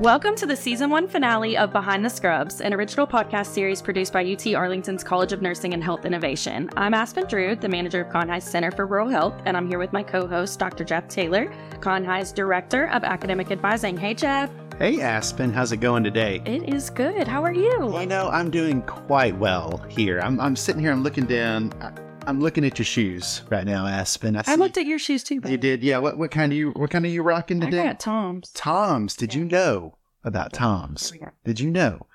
Welcome to the season one finale of Behind the Scrubs, an original podcast series produced by UT Arlington's College of Nursing and Health Innovation. I'm Aspen Drude, the manager of CONHI's Center for Rural Health, and I'm here with my co host, Dr. Jeff Taylor, CONHI's Director of Academic Advising. Hey, Jeff. Hey, Aspen, how's it going today? It is good. How are you? You know, I'm doing quite well here. I'm, I'm sitting here, I'm looking down. I, I'm looking at your shoes right now, Aspen. I, I looked at your shoes too. You did, yeah. What what kind of you what kind of you rocking today? I got Toms. Toms. Did you know about Toms? Did you know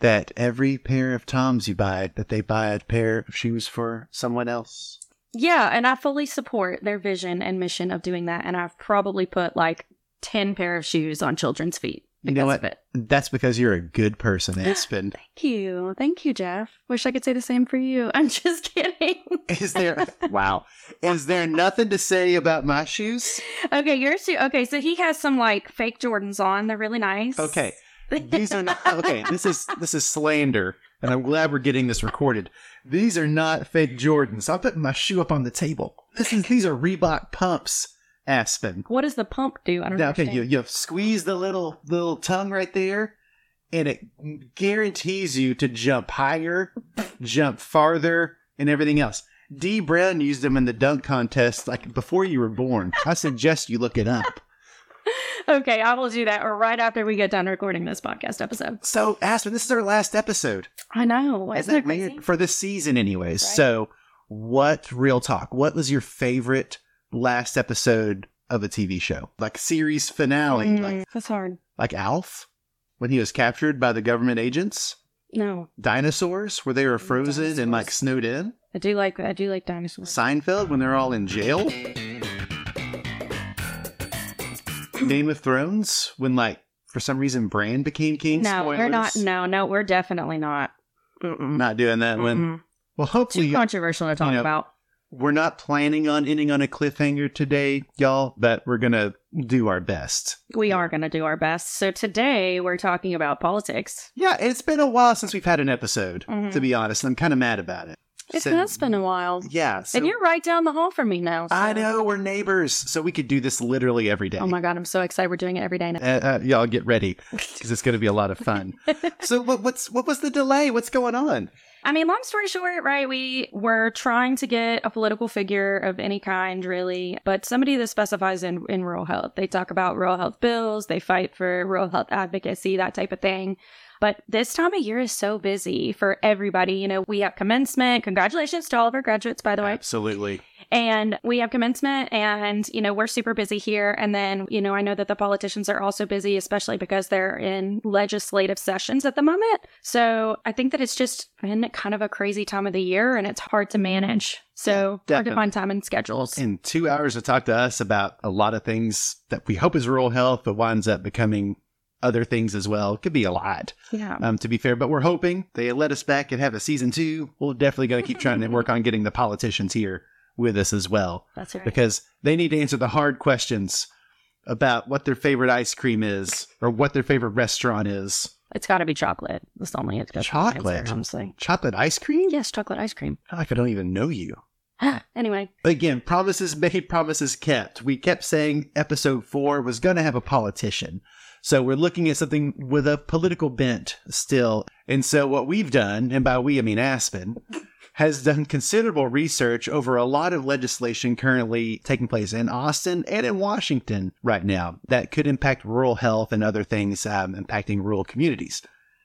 that every pair of Toms you buy, that they buy a pair of shoes for someone else? Yeah, and I fully support their vision and mission of doing that. And I've probably put like ten pair of shoes on children's feet. You know what? That's because you're a good person, Aspen. Thank you. Thank you, Jeff. Wish I could say the same for you. I'm just kidding. Is there wow. Is there nothing to say about my shoes? Okay, your shoe okay, so he has some like fake Jordans on. They're really nice. Okay. These are not okay, this is this is slander. And I'm glad we're getting this recorded. These are not fake Jordans. I'm putting my shoe up on the table. This is these are Reebok pumps. Aspen. What does the pump do? I don't know. Okay, you you squeeze the little little tongue right there, and it guarantees you to jump higher, jump farther, and everything else. Dee Brown used them in the dunk contest like before you were born. I suggest you look it up. okay, I will do that or right after we get done recording this podcast episode. So, Aspen, this is our last episode. I know. Isn't, that weird? For this season, anyways. Right? So, what real talk? What was your favorite last episode of a TV show, like series finale. Mm, like, that's hard. Like Alf, when he was captured by the government agents. No. Dinosaurs, where they were frozen dinosaurs. and like snowed in. I do like I do like dinosaurs. Seinfeld, when they're all in jail. Game of Thrones, when like for some reason Bran became king. No, Spoilers. we're not. No, no, we're definitely not. Mm-mm. Not doing that one. Well, hopefully, too controversial to talk you know, about we're not planning on ending on a cliffhanger today, y'all, but we're going to do our best. We are going to do our best. So today we're talking about politics. Yeah, it's been a while since we've had an episode, mm-hmm. to be honest. I'm kind of mad about it. It so, has been a while. Yeah. So, and you're right down the hall from me now. So. I know, we're neighbors. So we could do this literally every day. Oh my God, I'm so excited. We're doing it every day now. Uh, uh, y'all get ready because it's going to be a lot of fun. so what, what's what was the delay? What's going on? I mean, long story short, right? We were trying to get a political figure of any kind, really, but somebody that specifies in, in rural health. They talk about rural health bills, they fight for rural health advocacy, that type of thing. But this time of year is so busy for everybody. You know, we have commencement. Congratulations to all of our graduates, by the way. Absolutely. And we have commencement and, you know, we're super busy here. And then, you know, I know that the politicians are also busy, especially because they're in legislative sessions at the moment. So I think that it's just been kind of a crazy time of the year and it's hard to manage. So Definitely. hard to find time and schedules. In two hours to talk to us about a lot of things that we hope is rural health, but winds up becoming other things as well. It could be a lot. Yeah. Um, to be fair, but we're hoping they let us back and have a season two. We're definitely going to keep trying to work on getting the politicians here with us as well. That's right. Because they need to answer the hard questions about what their favorite ice cream is or what their favorite restaurant is. It's got to be chocolate. That's the only it's got chocolate. Answer, honestly, chocolate ice cream. Yes, chocolate ice cream. Oh, I don't even know you. anyway, again, promises made, promises kept. We kept saying episode four was going to have a politician. So we're looking at something with a political bent still. And so what we've done, and by we I mean Aspen, has done considerable research over a lot of legislation currently taking place in Austin and in Washington right now that could impact rural health and other things um, impacting rural communities.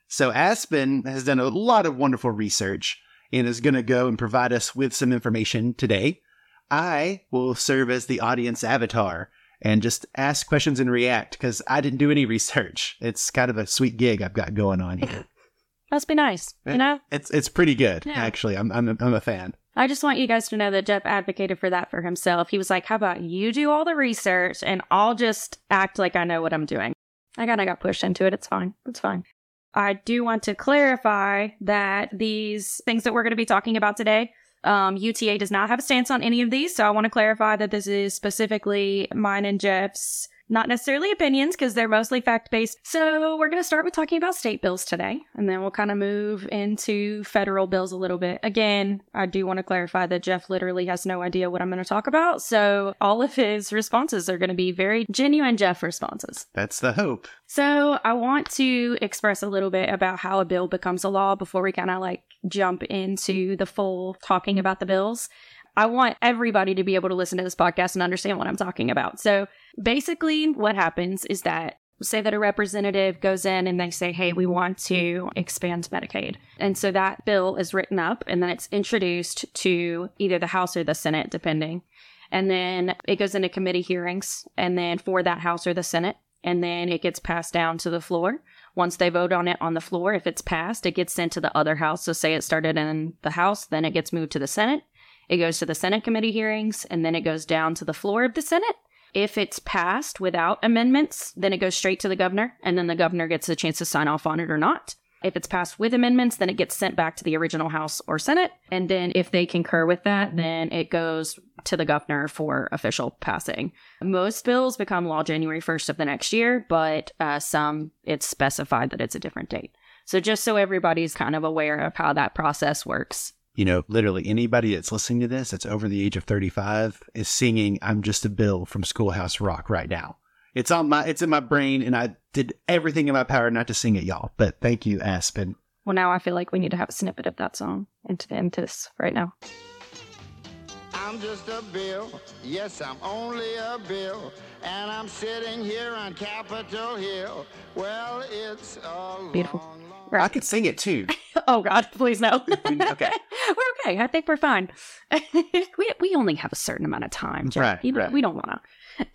So Aspen has done a lot of wonderful research and is going to go and provide us with some information today. I will serve as the audience avatar and just ask questions and react because I didn't do any research. It's kind of a sweet gig I've got going on here. Must be nice, you know. It's it's pretty good, yeah. actually. I'm I'm a, I'm a fan. I just want you guys to know that Jeff advocated for that for himself. He was like, "How about you do all the research and I'll just act like I know what I'm doing." I kind of got pushed into it. It's fine. It's fine. I do want to clarify that these things that we're going to be talking about today um, UTA does not have a stance on any of these, so I want to clarify that this is specifically mine and Jeff's not necessarily opinions because they're mostly fact based. So we're going to start with talking about state bills today, and then we'll kind of move into federal bills a little bit. Again, I do want to clarify that Jeff literally has no idea what I'm going to talk about. So all of his responses are going to be very genuine Jeff responses. That's the hope. So I want to express a little bit about how a bill becomes a law before we kind of like jump into the full talking about the bills. I want everybody to be able to listen to this podcast and understand what I'm talking about. So basically, what happens is that say that a representative goes in and they say, Hey, we want to expand Medicaid. And so that bill is written up and then it's introduced to either the House or the Senate, depending. And then it goes into committee hearings and then for that House or the Senate. And then it gets passed down to the floor. Once they vote on it on the floor, if it's passed, it gets sent to the other house. So say it started in the House, then it gets moved to the Senate. It goes to the Senate committee hearings and then it goes down to the floor of the Senate. If it's passed without amendments, then it goes straight to the governor and then the governor gets a chance to sign off on it or not. If it's passed with amendments, then it gets sent back to the original House or Senate. And then if they concur with that, then it goes to the governor for official passing. Most bills become law January 1st of the next year, but uh, some it's specified that it's a different date. So just so everybody's kind of aware of how that process works you know, literally anybody that's listening to this that's over the age of 35 is singing I'm Just a Bill from Schoolhouse Rock right now. It's on my it's in my brain and I did everything in my power not to sing it, y'all. But thank you, Aspen. Well now I feel like we need to have a snippet of that song into the into this right now. I'm just a bill. Yes, I'm only a bill. And I'm sitting here on Capitol Hill. Well, it's a Beautiful. Long, Right. I could sing it too. oh God, please no. okay, we're okay. I think we're fine. we we only have a certain amount of time, Jeff. Right, you, right. We don't want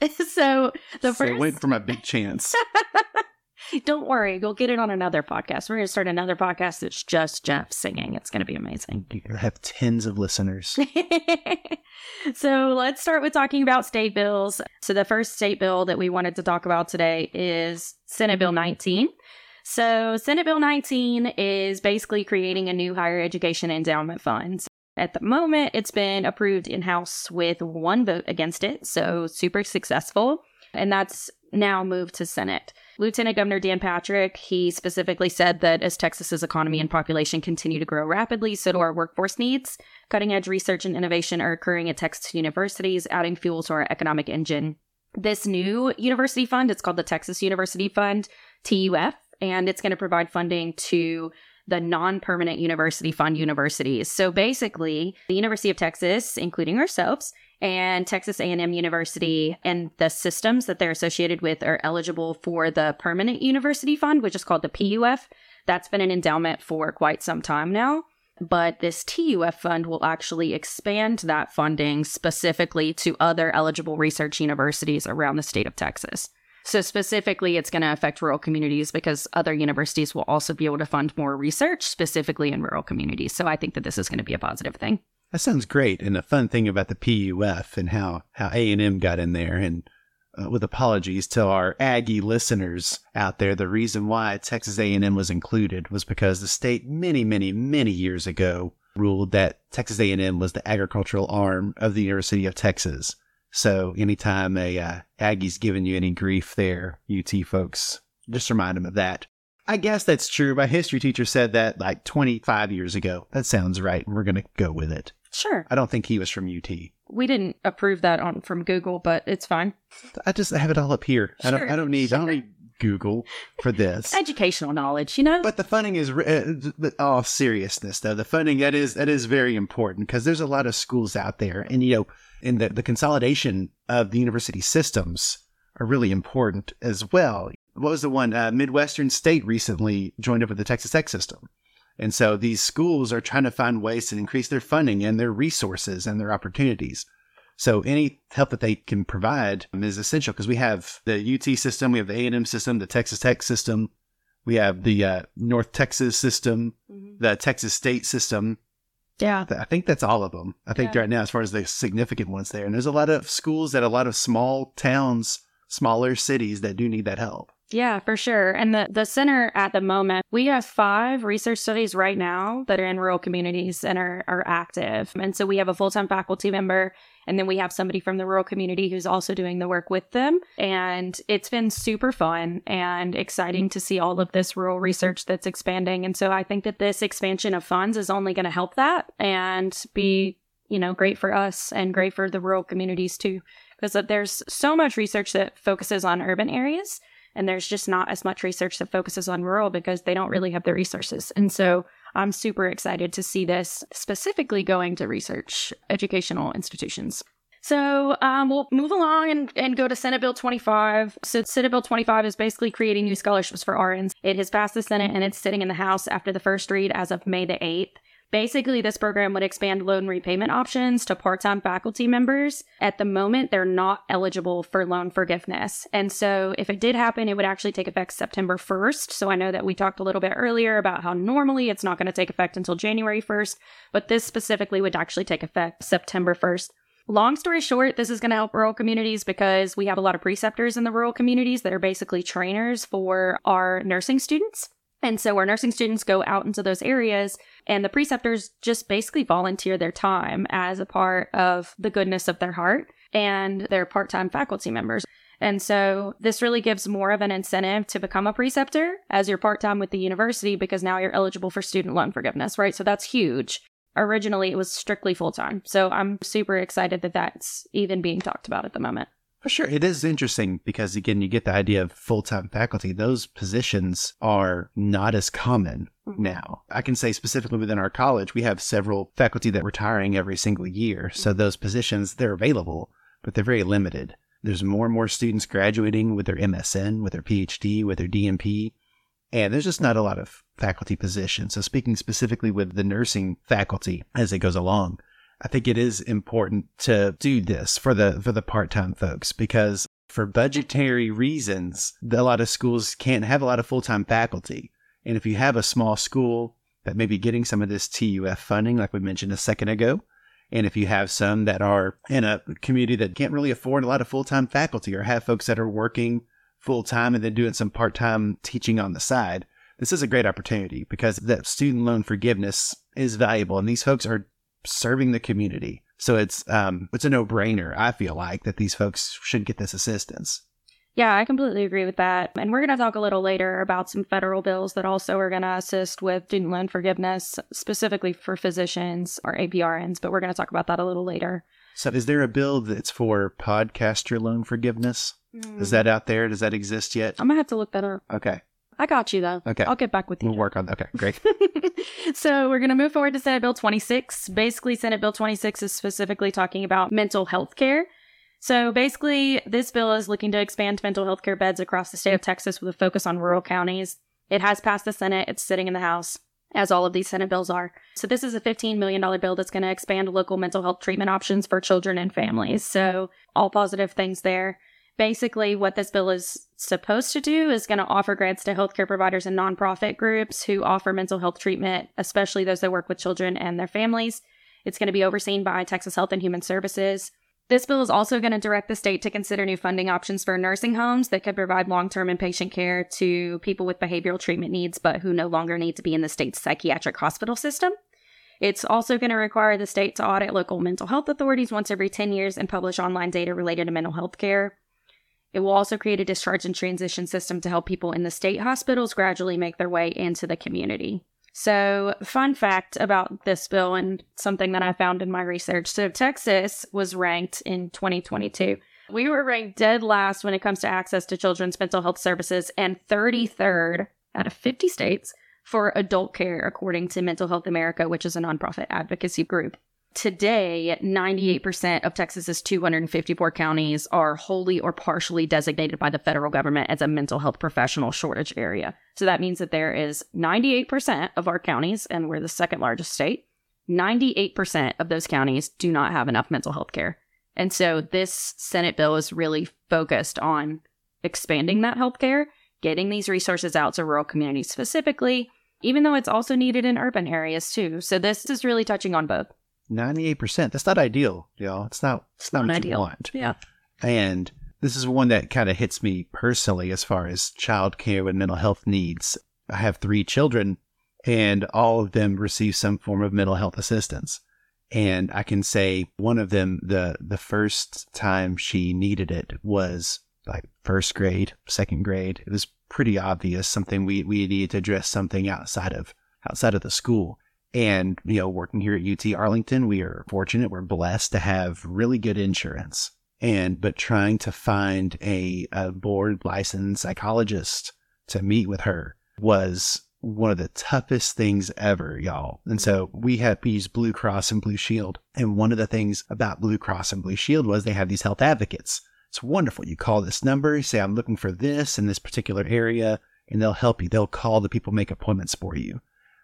to. so the so first. wait for my big chance. Don't worry, we'll get it on another podcast. We're going to start another podcast that's just Jeff singing. It's going to be amazing. You have tens of listeners. so let's start with talking about state bills. So the first state bill that we wanted to talk about today is Senate Bill 19. So, Senate Bill 19 is basically creating a new higher education endowment fund. At the moment, it's been approved in House with one vote against it, so super successful. And that's now moved to Senate. Lieutenant Governor Dan Patrick, he specifically said that as Texas's economy and population continue to grow rapidly, so do our workforce needs. Cutting edge research and innovation are occurring at Texas universities, adding fuel to our economic engine. This new university fund, it's called the Texas University Fund, TUF, and it's going to provide funding to the non-permanent university fund universities. So basically, the University of Texas, including ourselves, and Texas A&M University and the systems that they're associated with are eligible for the permanent university fund, which is called the PUF. That's been an endowment for quite some time now. But this TUF fund will actually expand that funding specifically to other eligible research universities around the state of Texas. So, specifically, it's going to affect rural communities because other universities will also be able to fund more research, specifically in rural communities. So, I think that this is going to be a positive thing. That sounds great. And the fun thing about the PUF and how, how A&M got in there, and uh, with apologies to our Aggie listeners out there, the reason why Texas A&M was included was because the state many, many, many years ago ruled that Texas A&M was the agricultural arm of the University of Texas. So anytime a uh, Aggie's giving you any grief there, UT folks, just remind them of that. I guess that's true. My history teacher said that like 25 years ago. That sounds right. We're going to go with it. Sure. I don't think he was from UT. We didn't approve that on from Google, but it's fine. I just have it all up here. Sure, I don't. I don't need. Sure. I don't need Google for this. Educational knowledge, you know. But the funding is, uh, all seriousness though. The funding that is that is very important because there's a lot of schools out there, and you know, in the the consolidation of the university systems are really important as well. What was the one? Uh, Midwestern State recently joined up with the Texas Tech system. And so these schools are trying to find ways to increase their funding and their resources and their opportunities. So any help that they can provide is essential because we have the UT system, we have the A&M system, the Texas Tech system, we have the uh, North Texas system, mm-hmm. the Texas State system. Yeah. I think that's all of them. I think yeah. right now, as far as the significant ones there. And there's a lot of schools that a lot of small towns, smaller cities that do need that help. Yeah, for sure. And the, the center at the moment, we have five research studies right now that are in rural communities and are, are active. And so we have a full time faculty member And then we have somebody from the rural community who's also doing the work with them. And it's been super fun and exciting to see all of this rural research that's expanding. And so I think that this expansion of funds is only going to help that and be, you know, great for us and great for the rural communities too. Because there's so much research that focuses on urban areas and there's just not as much research that focuses on rural because they don't really have the resources. And so I'm super excited to see this specifically going to research educational institutions. So um, we'll move along and, and go to Senate Bill 25. So Senate Bill 25 is basically creating new scholarships for RNs. It has passed the Senate and it's sitting in the House after the first read as of May the 8th. Basically, this program would expand loan repayment options to part time faculty members. At the moment, they're not eligible for loan forgiveness. And so, if it did happen, it would actually take effect September 1st. So, I know that we talked a little bit earlier about how normally it's not going to take effect until January 1st, but this specifically would actually take effect September 1st. Long story short, this is going to help rural communities because we have a lot of preceptors in the rural communities that are basically trainers for our nursing students. And so our nursing students go out into those areas and the preceptors just basically volunteer their time as a part of the goodness of their heart and they're part-time faculty members. And so this really gives more of an incentive to become a preceptor as you're part-time with the university because now you're eligible for student loan forgiveness, right? So that's huge. Originally it was strictly full-time. So I'm super excited that that's even being talked about at the moment. For sure. It is interesting because, again, you get the idea of full time faculty. Those positions are not as common mm-hmm. now. I can say specifically within our college, we have several faculty that are retiring every single year. So those positions, they're available, but they're very limited. There's more and more students graduating with their MSN, with their PhD, with their DNP. And there's just not a lot of faculty positions. So speaking specifically with the nursing faculty as it goes along, I think it is important to do this for the for the part-time folks because for budgetary reasons, a lot of schools can't have a lot of full-time faculty. And if you have a small school that may be getting some of this TUF funding, like we mentioned a second ago, and if you have some that are in a community that can't really afford a lot of full-time faculty or have folks that are working full-time and then doing some part-time teaching on the side, this is a great opportunity because that student loan forgiveness is valuable and these folks are serving the community. So it's um it's a no brainer. I feel like that these folks should get this assistance. Yeah, I completely agree with that. And we're going to talk a little later about some federal bills that also are going to assist with student loan forgiveness, specifically for physicians or APRNs, but we're going to talk about that a little later. So, is there a bill that's for podcaster loan forgiveness? Mm. Is that out there? Does that exist yet? I'm going to have to look that up. Okay. I got you though. Okay. I'll get back with you. We'll work on that. Okay, great. so we're going to move forward to Senate Bill 26. Basically, Senate Bill 26 is specifically talking about mental health care. So basically, this bill is looking to expand mental health care beds across the state of Texas with a focus on rural counties. It has passed the Senate, it's sitting in the House, as all of these Senate bills are. So this is a $15 million bill that's going to expand local mental health treatment options for children and families. So all positive things there basically what this bill is supposed to do is going to offer grants to healthcare providers and nonprofit groups who offer mental health treatment, especially those that work with children and their families. It's going to be overseen by Texas Health and Human Services. This bill is also going to direct the state to consider new funding options for nursing homes that could provide long term inpatient care to people with behavioral treatment needs, but who no longer need to be in the state's psychiatric hospital system. It's also going to require the state to audit local mental health authorities once every 10 years and publish online data related to mental health care. It will also create a discharge and transition system to help people in the state hospitals gradually make their way into the community. So, fun fact about this bill and something that I found in my research. So, Texas was ranked in 2022. We were ranked dead last when it comes to access to children's mental health services and 33rd out of 50 states for adult care, according to Mental Health America, which is a nonprofit advocacy group. Today, mm-hmm. 98% of Texas's 254 counties are wholly or partially designated by the federal government as a mental health professional shortage area. So that means that there is 98% of our counties, and we're the second largest state, 98% of those counties do not have enough mental health care. And so this Senate bill is really focused on expanding that health care, getting these resources out to rural communities specifically, even though it's also needed in urban areas too. So this is really touching on both. 98%. That's not ideal, y'all. It's not, it's not, not what ideal. you want. Yeah. And this is one that kind of hits me personally as far as child care and mental health needs. I have three children and all of them receive some form of mental health assistance. And I can say one of them, the the first time she needed it was like first grade, second grade. It was pretty obvious something we, we needed to address something outside of outside of the school. And, you know, working here at UT Arlington, we are fortunate, we're blessed to have really good insurance. And, but trying to find a, a board licensed psychologist to meet with her was one of the toughest things ever, y'all. And so we we used Blue Cross and Blue Shield. And one of the things about Blue Cross and Blue Shield was they have these health advocates. It's wonderful. You call this number, you say, I'm looking for this in this particular area, and they'll help you. They'll call the people, make appointments for you.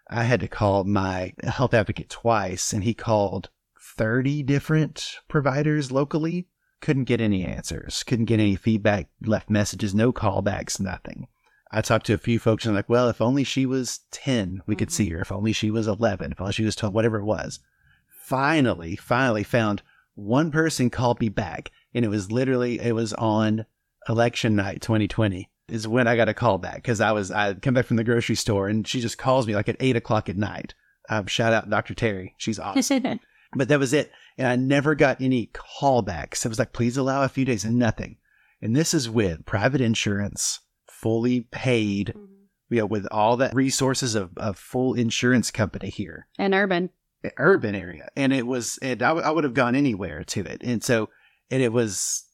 I had to call my health advocate twice, and he called 30 different providers locally. Couldn't get any answers, couldn't get any feedback, left messages, no callbacks, nothing. I talked to a few folks and I'm like, well, if only she was 10, we could see mm-hmm. her. If only she was 11, if only she was 12, whatever it was. Finally, finally found one person called me back and it was literally, it was on election night 2020 is when I got a call back because I was I come back from the grocery store and she just calls me like at eight o'clock at night. Um, shout out Dr. Terry, she's awesome. but that was it, and I never got any callbacks. It was like please allow a few days and nothing. And this is with private insurance, fully paid, mm-hmm. you know, with all the resources of a full insurance company here and urban urban area, and it was and I, w- I would have gone anywhere to it, and so and it was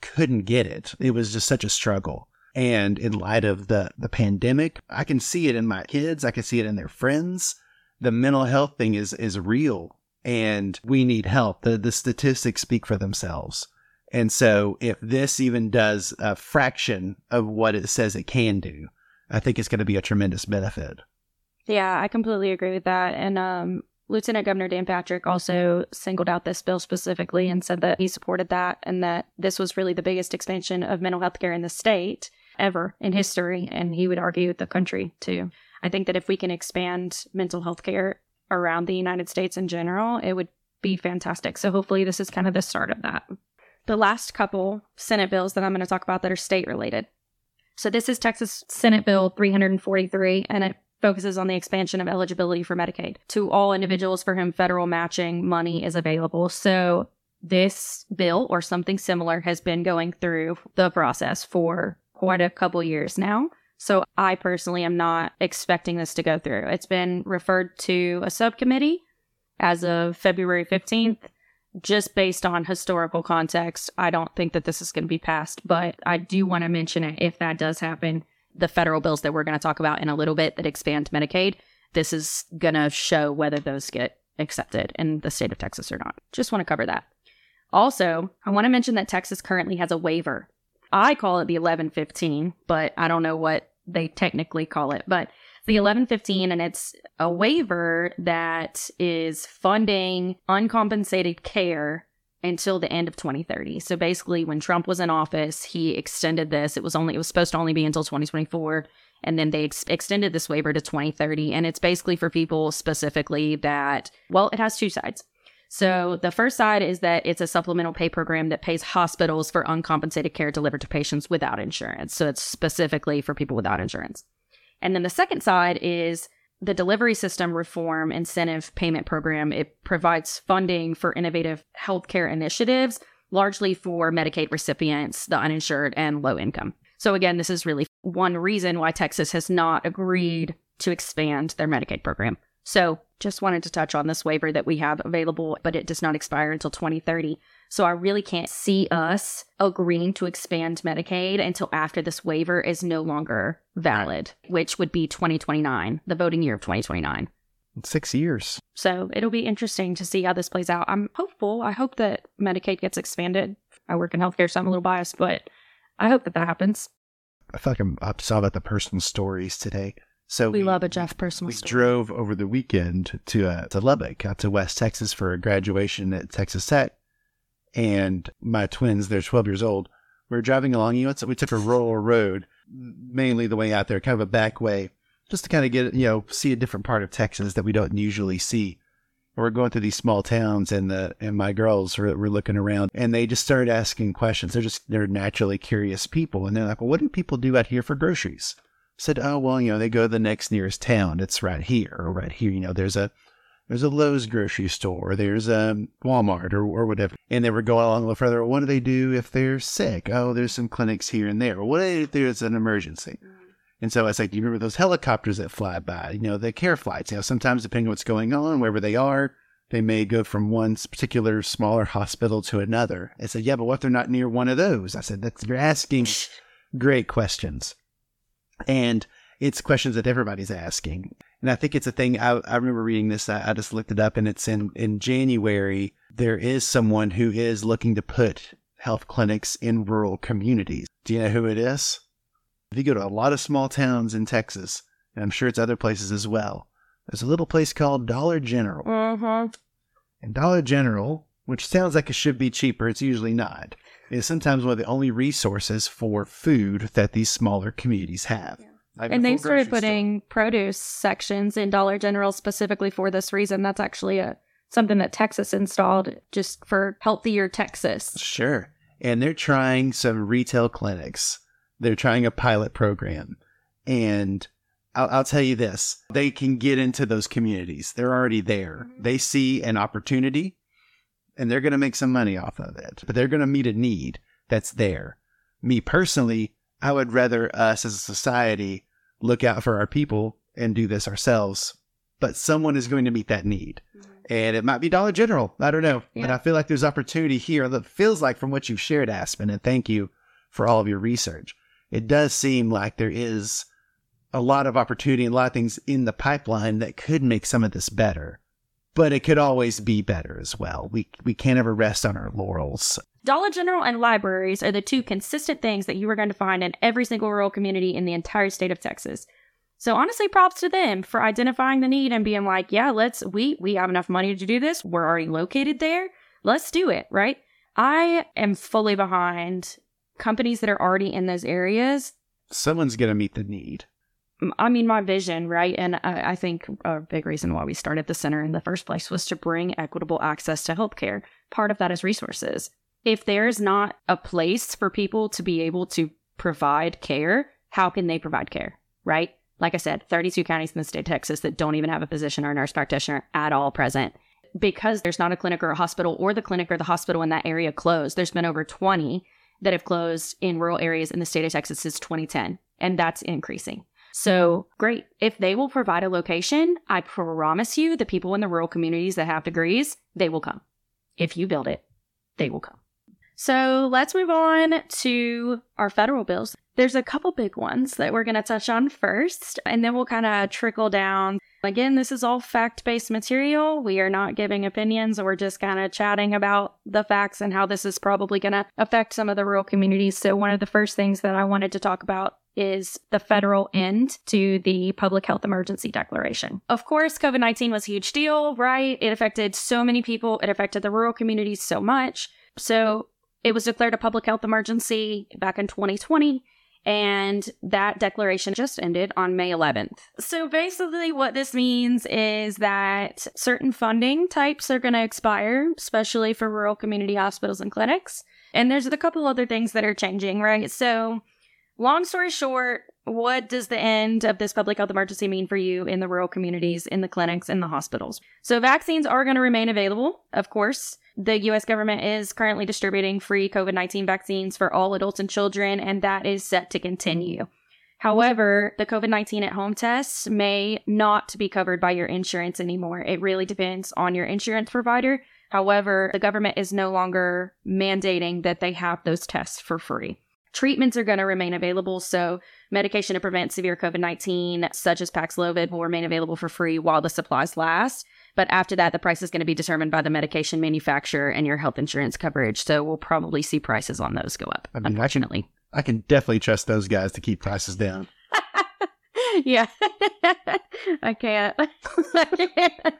couldn't get it. It was just such a struggle. And in light of the, the pandemic, I can see it in my kids. I can see it in their friends. The mental health thing is, is real and we need help. The, the statistics speak for themselves. And so if this even does a fraction of what it says it can do, I think it's going to be a tremendous benefit. Yeah, I completely agree with that. And um, Lieutenant Governor Dan Patrick also singled out this bill specifically and said that he supported that and that this was really the biggest expansion of mental health care in the state ever in history, and he would argue with the country too. I think that if we can expand mental health care around the United States in general, it would be fantastic. So hopefully, this is kind of the start of that. The last couple Senate bills that I'm going to talk about that are state related. So this is Texas Senate Bill 343, and it focuses on the expansion of eligibility for Medicaid to all individuals for whom federal matching money is available. So this bill or something similar has been going through the process for quite mm-hmm. a couple years now. So I personally am not expecting this to go through. It's been referred to a subcommittee as of February mm-hmm. 15th. Just based on historical context, I don't think that this is going to be passed, but I do want to mention it if that does happen. The federal bills that we're going to talk about in a little bit that expand Medicaid, this is going to show whether those get accepted in the state of Texas or not. Just want to cover that. Also, I want to mention that Texas currently has a waiver I call it the 1115, but I don't know what they technically call it. But the 1115, and it's a waiver that is funding uncompensated care until the end of 2030. So basically, when Trump was in office, he extended this. It was only it was supposed to only be until 2024, and then they ex- extended this waiver to 2030. And it's basically for people specifically that well, it has two sides. So the first side is that it's a supplemental pay program that pays hospitals for uncompensated care delivered to patients without insurance. So it's specifically for people without insurance. And then the second side is the delivery system reform incentive payment program. It provides funding for innovative healthcare initiatives, largely for Medicaid recipients, the uninsured, and low income. So again, this is really one reason why Texas has not agreed to expand their Medicaid program. So just wanted to touch on this waiver that we have available, but it does not expire until 2030. So I really can't see us agreeing to expand Medicaid until after this waiver is no longer valid, which would be 2029, the voting year of 2029. Six years. So it'll be interesting to see how this plays out. I'm hopeful. I hope that Medicaid gets expanded. I work in healthcare, so I'm a little biased, but I hope that that happens. I feel like I'm, I saw about the personal stories today. So we, we love a Jeff personal. We story. drove over the weekend to uh, to Lubbock, out to West Texas for a graduation at Texas Tech, and my twins, they're 12 years old. We are driving along. You know, we took a rural road, mainly the way out there, kind of a back way, just to kind of get you know see a different part of Texas that we don't usually see. We're going through these small towns, and the and my girls were, were looking around, and they just started asking questions. They're just they're naturally curious people, and they're like, "Well, what do people do out here for groceries?" Said, oh, well, you know, they go to the next nearest town. It's right here or right here. You know, there's a, there's a Lowe's grocery store, there's a Walmart or, or whatever. And they were going along a little further. What do they do if they're sick? Oh, there's some clinics here and there. What do they do if there's an emergency? Mm-hmm. And so I was like, do you remember those helicopters that fly by? You know, the care flights. You know, sometimes depending on what's going on, wherever they are, they may go from one particular smaller hospital to another. I said, yeah, but what if they're not near one of those? I said, that's, you're asking great questions. And it's questions that everybody's asking. And I think it's a thing. I, I remember reading this. I, I just looked it up and it's in, in January. There is someone who is looking to put health clinics in rural communities. Do you know who it is? If you go to a lot of small towns in Texas, and I'm sure it's other places as well, there's a little place called Dollar General. Uh-huh. And Dollar General, which sounds like it should be cheaper, it's usually not, is sometimes one of the only resources for food that these smaller communities have. Like a And they started grocery store. putting produce sections in Dollar General specifically for this reason. That's actually a something that Texas installed just for healthier Texas. Sure. And they're trying some retail clinics. They're trying a pilot program. And I'll, I'll tell you this they can get into those communities. They're already there. Mm-hmm. They see an opportunity and they're going to make some money off of it, but they're going to meet a need that's there. Me personally, I would rather us as a society look out for our people and do this ourselves, but someone is going to meet that need mm-hmm. and it might be Dollar General. I don't know, but I feel like there's opportunity here. That feels like from what you've shared, Aspen, and thank you for all of your research. It does seem like there is a lot of opportunity and a lot of things in the pipeline that could make some of this better, but it could always be better as well. We we can't ever rest on our laurels. Dollar General and libraries are the two consistent things that you are going to find in every single rural community in the entire state of Texas. So honestly, props to them for identifying the need and being like, yeah, let's we we have enough money to do this. We're already located there. Let's do it, right? I am fully behind companies that are already in those areas. Someone's gonna meet the need. I mean, my vision, right? And I, I think a big reason why we started the center in the first place was to bring equitable access to healthcare. Part of that is resources. If there's not a place for people to be able to provide care, how can they provide care, right? Like I said, 32 counties in the state of Texas that don't even have a physician or nurse practitioner at all present. Because there's not a clinic or a hospital, or the clinic or the hospital in that area closed, there's been over 20 that have closed in rural areas in the state of Texas since 2010, and that's increasing. So great. If they will provide a location, I promise you the people in the rural communities that have degrees, they will come. If you build it, they will come. So let's move on to our federal bills. There's a couple big ones that we're going to touch on first, and then we'll kind of trickle down. Again, this is all fact based material. We are not giving opinions, we're just kind of chatting about the facts and how this is probably going to affect some of the rural communities. So, one of the first things that I wanted to talk about is the federal end to the public health emergency declaration. Of course, COVID 19 was a huge deal, right? It affected so many people, it affected the rural communities so much. So, it was declared a public health emergency back in 2020. And that declaration just ended on May 11th. So basically, what this means is that certain funding types are going to expire, especially for rural community hospitals and clinics. And there's a couple other things that are changing, right? So, long story short, what does the end of this public health emergency mean for you in the rural communities, in the clinics, in the hospitals? So, vaccines are going to remain available, of course. The US government is currently distributing free COVID 19 vaccines for all adults and children, and that is set to continue. However, the COVID 19 at home tests may not be covered by your insurance anymore. It really depends on your insurance provider. However, the government is no longer mandating that they have those tests for free. Treatments are going to remain available, so medication to prevent severe COVID 19, such as Paxlovid, will remain available for free while the supplies last. But after that, the price is going to be determined by the medication manufacturer and your health insurance coverage. So we'll probably see prices on those go up, I mean, I can- unfortunately. I can definitely trust those guys to keep prices down. yeah. I can't. I can't.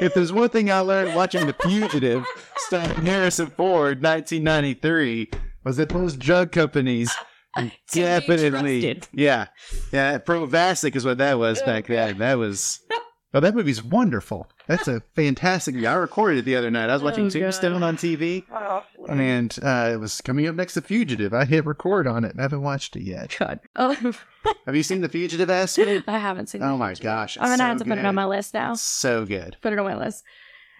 if there's one thing I learned watching The Fugitive, starring Harrison Ford, 1993, was that those drug companies definitely, yeah, yeah, Provasic is what that was back then. That was, oh, that movie's wonderful. That's a fantastic. Movie. I recorded it the other night. I was watching Oh. Tombstone on TV, and uh, it was coming up next to Fugitive. I hit record on it. I haven't watched it yet. God. Oh, Have you seen The Fugitive? Me. I haven't seen. It? Oh my gosh! I'm gonna it's have so to put it on my list now. So good. Put it on my list.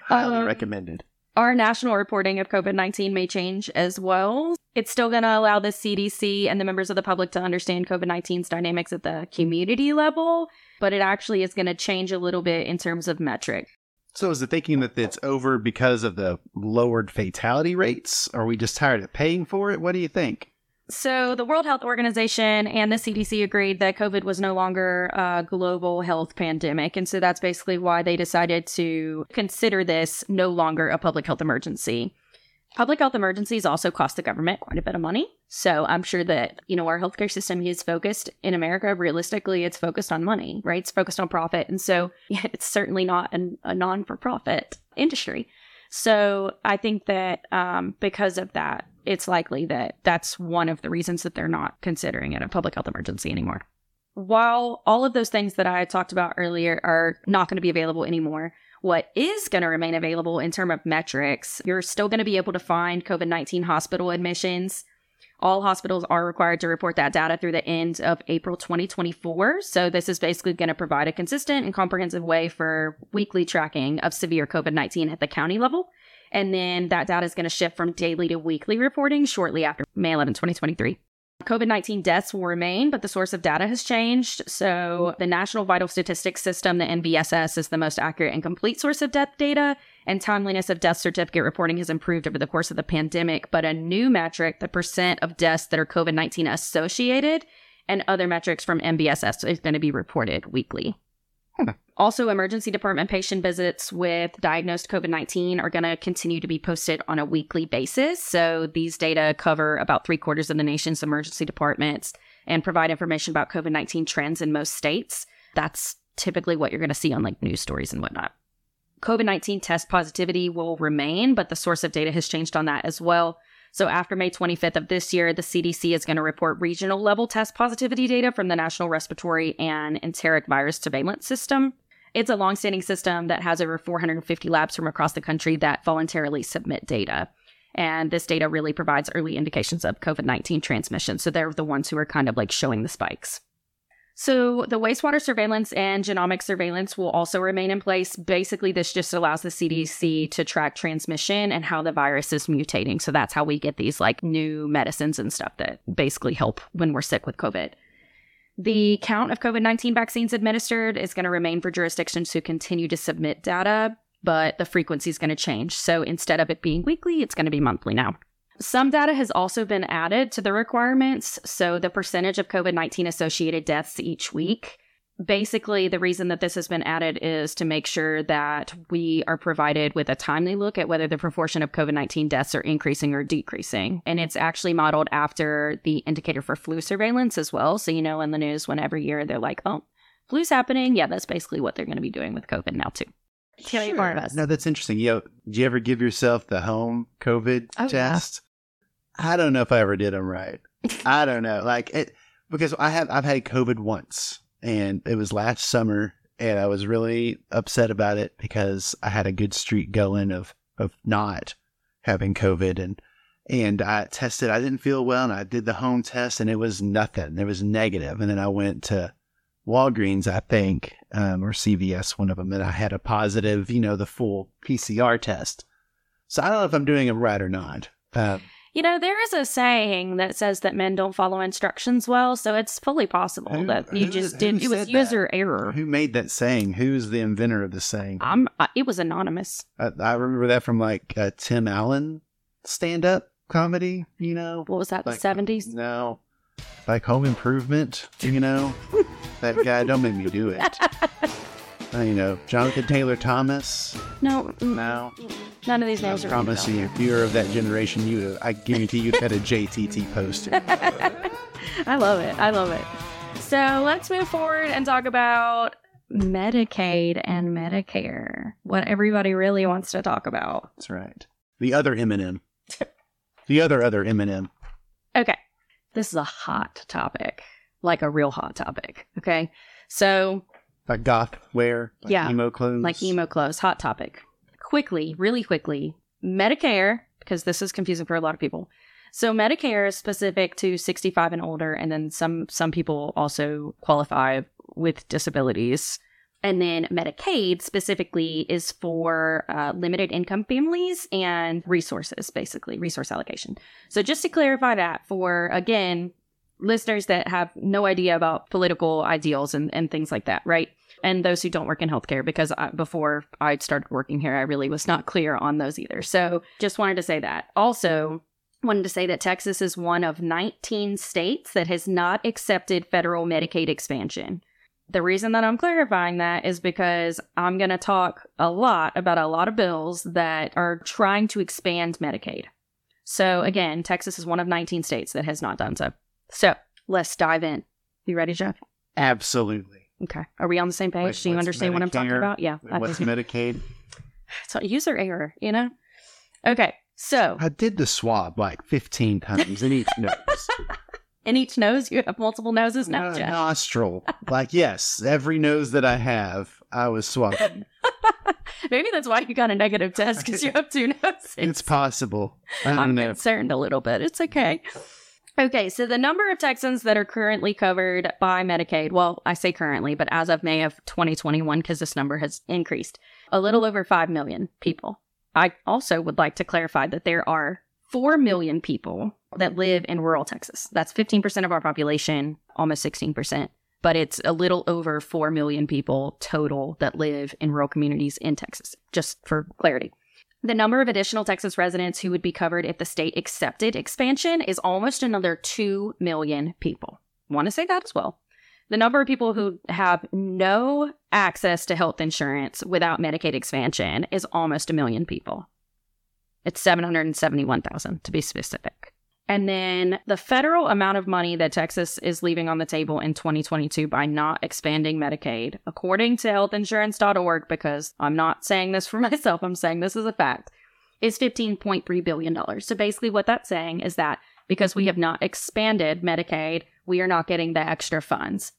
Highly Um, recommended. Our national reporting of COVID 19 may change as well. It's still going to allow the CDC and the members of the public to understand COVID 19's dynamics at the community level, but it actually is going to change a little bit in terms of metric. So is it thinking that it's over because of the lowered fatality rates? Are we just tired of paying for it? What do you think? So, the World Health Organization and the CDC agreed that COVID was no longer a global health pandemic. And so that's basically why they decided to consider this no longer a public health emergency. Public health emergencies also cost the government quite a bit of money. So I'm sure that, you know, our healthcare system is focused in America. Realistically, it's focused on money, right? It's focused on profit. And so it's certainly not an, a non for profit industry. So I think that um, because of that, it's likely that that's one of the reasons that they're not considering it a public health emergency anymore. While all of those things that I talked about earlier are not going to be available anymore, what is going to remain available in terms of metrics, you're still going to be able to find COVID 19 hospital admissions. All hospitals are required to report that data through the end of April 2024. So, this is basically going to provide a consistent and comprehensive way for weekly tracking of severe COVID 19 at the county level. And then that data is going to shift from daily to weekly reporting shortly after May 11, 2023. COVID 19 deaths will remain, but the source of data has changed. So, the National Vital Statistics System, the NVSS, is the most accurate and complete source of death data, and timeliness of death certificate reporting has improved over the course of the pandemic. But a new metric, the percent of deaths that are COVID 19 associated, and other metrics from NVSS is going to be reported weekly. Hmm. Also, emergency department patient visits with diagnosed COVID 19 are going to continue to be posted on a weekly basis. So, these data cover about three quarters of the nation's emergency departments and provide information about COVID 19 trends in most states. That's typically what you're going to see on like news stories and whatnot. COVID 19 test positivity will remain, but the source of data has changed on that as well. So, after May 25th of this year, the CDC is going to report regional level test positivity data from the National Respiratory and Enteric Virus Surveillance System. It's a longstanding system that has over 450 labs from across the country that voluntarily submit data. And this data really provides early indications of COVID 19 transmission. So they're the ones who are kind of like showing the spikes. So the wastewater surveillance and genomic surveillance will also remain in place. Basically, this just allows the CDC to track transmission and how the virus is mutating. So that's how we get these like new medicines and stuff that basically help when we're sick with COVID. The count of COVID 19 vaccines administered is going to remain for jurisdictions who continue to submit data, but the frequency is going to change. So instead of it being weekly, it's going to be monthly now. Some data has also been added to the requirements. So the percentage of COVID 19 associated deaths each week. Basically, the reason that this has been added is to make sure that we are provided with a timely look at whether the proportion of COVID 19 deaths are increasing or decreasing. And it's actually modeled after the indicator for flu surveillance as well. So, you know, in the news, when every year they're like, oh, flu's happening. Yeah, that's basically what they're going to be doing with COVID now, too. Tell me more of us. No, that's interesting. Yo, did you ever give yourself the home COVID Oh, yeah. test? I don't know if I ever did them right. I don't know. Like it because I have I've had COVID once and it was last summer and I was really upset about it because I had a good streak going of of not having COVID and and I tested I didn't feel well and I did the home test and it was nothing. It was negative and then I went to Walgreens, I think, um, or CVS, one of them, and I had a positive, you know, the full PCR test. So I don't know if I'm doing it right or not. Um, You know, there is a saying that says that men don't follow instructions well, so it's fully possible Who- that you just who did. It was that? user error. who made that saying? Who's the inventor of the saying? I'm. Uh, it was anonymous. I, I remember that from like uh, Tim Allen stand up comedy, you know? What was that? The seventies. No. Like Home Improvement, you know? that guy, don't make me do it. Uh, you know, Jonathan Taylor Thomas. No, mm, No. None of these I names are. promise you, if you're of that generation, you, I guarantee you've had a JTT poster. I love it. I love it. So let's move forward and talk about Medicaid and Medicare. What everybody really wants to talk about. That's right. The other Eminem. The other other Eminem. Okay. This is a hot topic, like a real hot topic. Okay. So Like goth wear, like Yeah, emo clothes, like emo clothes, hot topic. Quickly, really quickly, Medicare, because this is confusing for a lot of people. So Medicare is specific to 65 and older, and then some some people also qualify with disabilities. And then Medicaid specifically is for uh, limited income families and resources, basically resource allocation. So just to clarify that for again listeners that have no idea about political ideals and, and things like that, right? And those who don't work in healthcare because I, before I started working here, I really was not clear on those either. So just wanted to say that. Also, wanted to say that Texas is one of 19 states that has not accepted federal Medicaid expansion. The reason that I'm clarifying that is because I'm going to talk a lot about a lot of bills that are trying to expand Medicaid. So again, Texas is one of 19 states that has not done so. So let's dive in. You ready, Jeff? absolutely. Okay. Are we on the same page? Like, Do you understand what I'm talking about? Yeah. What's Medicaid? it's a user error, you know? Okay. So I did the swab like 15 times in each nose. in each nose, you have multiple noses now, Uh, Jeff. nostril. Like, yes, every nose that I have, I was swabbing. Maybe that's why you got a negative test because you have two noses. it's possible. I don't I'm know. concerned a little bit. It's okay. Okay, so the number of Texans that are currently covered by Medicaid, well, I say currently, but as of May of 2021, because this number has increased, a little over 5 million people. I also would like to clarify that there are 4 million people that live in rural Texas. That's 15% of our population, almost 16%, but it's a little over 4 million people total that live in rural communities in Texas, just for clarity. The number of additional Texas residents who would be covered if the state accepted expansion is almost another 2 million people. Want to say that as well. The number of people who have no access to health insurance without Medicaid expansion is almost a million people. It's 771,000 to be specific. And then the federal amount of money that Texas is leaving on the table in 2022 by not expanding Medicaid, according to healthinsurance.org, because I'm not saying this for myself, I'm saying this is a fact, is $15.3 billion. So basically, what that's saying is that because we have not expanded Medicaid, we are not getting the extra funds.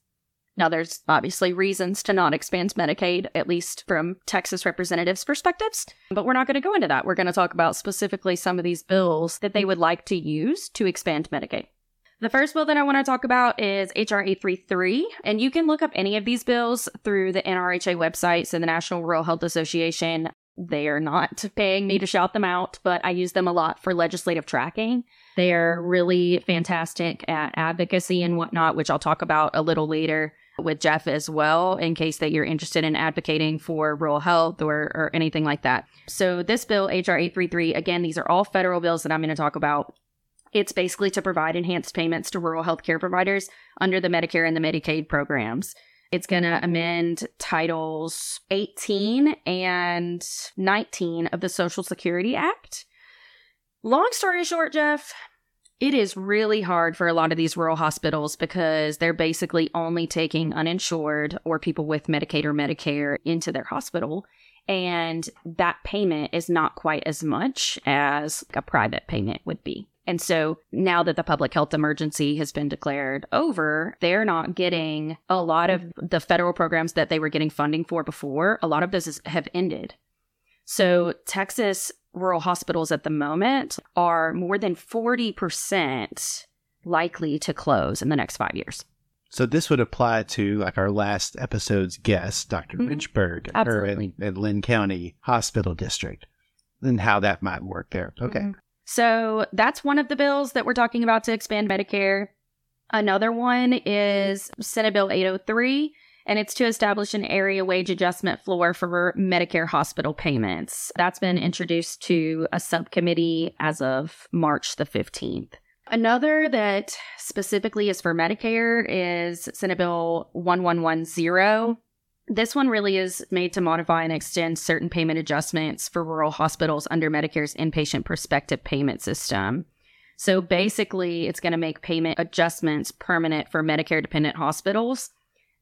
Now, there's obviously reasons to not expand Medicaid, at least from Texas representatives' perspectives, but we're not going to go into that. We're going to talk about specifically some of these bills that they would like to use to expand Medicaid. The first bill that I want to talk about is HR 833, and you can look up any of these bills through the NRHA website, so the National Rural Health Association. They are not paying me to shout them out, but I use them a lot for legislative tracking. They are really fantastic at advocacy and whatnot, which I'll talk about a little later with Jeff as well, in case that you're interested in advocating for rural health or, or anything like that. So, this bill, HR 833, again, these are all federal bills that I'm going to talk about. It's basically to provide enhanced payments to rural health care providers under the Medicare and the Medicaid programs. It's going to amend titles 18 and 19 of the Social Security Act. Long story short, Jeff, it is really hard for a lot of these rural hospitals because they're basically only taking uninsured or people with Medicaid or Medicare into their hospital. And that payment is not quite as much as a private payment would be. And so now that the public health emergency has been declared over, they're not getting a lot of the federal programs that they were getting funding for before. A lot of those have ended. So Texas rural hospitals at the moment are more than 40% likely to close in the next five years. So this would apply to like our last episode's guest, doctor Mhm. Lynchburg, or at, at Lynn County Hospital District, and how that might work there. Okay. Mhm. So that's one of the bills that we're talking about to expand Medicare. Another one is Senate Bill 803, and it's to establish an area wage adjustment floor for Medicare hospital payments. That's been introduced to a subcommittee as of March the 15th. Another that specifically is for Medicare is Senate Bill 1110. This one really is made to modify and extend certain payment adjustments for rural hospitals under Medicare's inpatient prospective payment system. So basically, it's going to make payment adjustments permanent for Medicare dependent hospitals.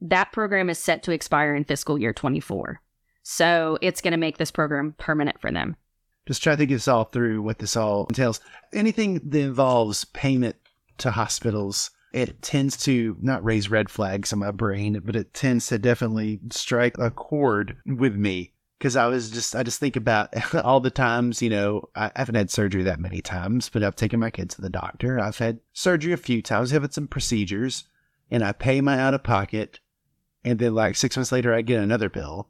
That program is set to expire in fiscal year 24. So it's going to make this program permanent for them. Just try to think this all through what this all entails. Anything that involves payment to hospitals it tends to not raise red flags in my brain, but it tends to definitely strike a chord with me because I was just I just think about all the times you know I haven't had surgery that many times, but I've taken my kids to the doctor. I've had surgery a few times, having some procedures, and I pay my out of pocket, and then like six months later I get another bill,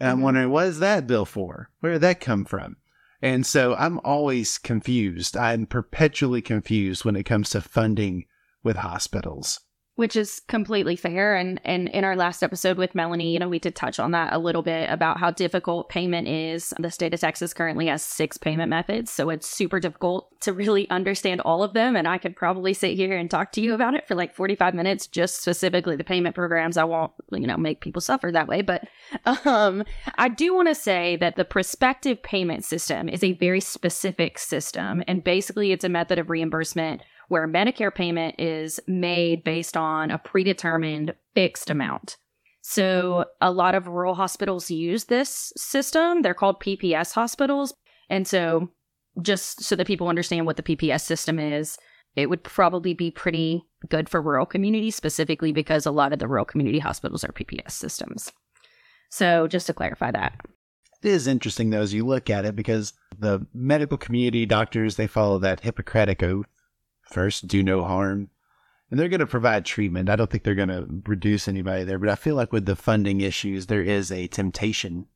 and I'm Mhm. wondering what is that bill for? Where did that come from? And so I'm always confused. I'm perpetually confused when it comes to funding with hospitals. Which is completely fair. And and in our last episode with Melanie you know we did touch on that a little bit about how difficult payment is. The state of Texas currently has six payment methods so it's super difficult to really understand all of them. And I could probably sit here and talk to you about it for like 45 minutes just specifically the payment programs. I won't you know make people suffer that way. But um I do want to say that the prospective payment system is a very specific system. And basically it's a method of reimbursement where Medicare payment is made based on a predetermined fixed amount. So, a lot of rural hospitals use this system. They're called PPS hospitals. And so, just so that people understand what the PPS system is, it would probably be pretty good for rural communities, specifically because a lot of the rural community hospitals are PPS systems. So, just to clarify that. It is interesting though as you look at it because the medical community doctors they follow that Hippocratic oath first do no harm. And they're going to provide treatment. I don't think they're going to reduce anybody there, but I feel like with the funding issues there is a temptation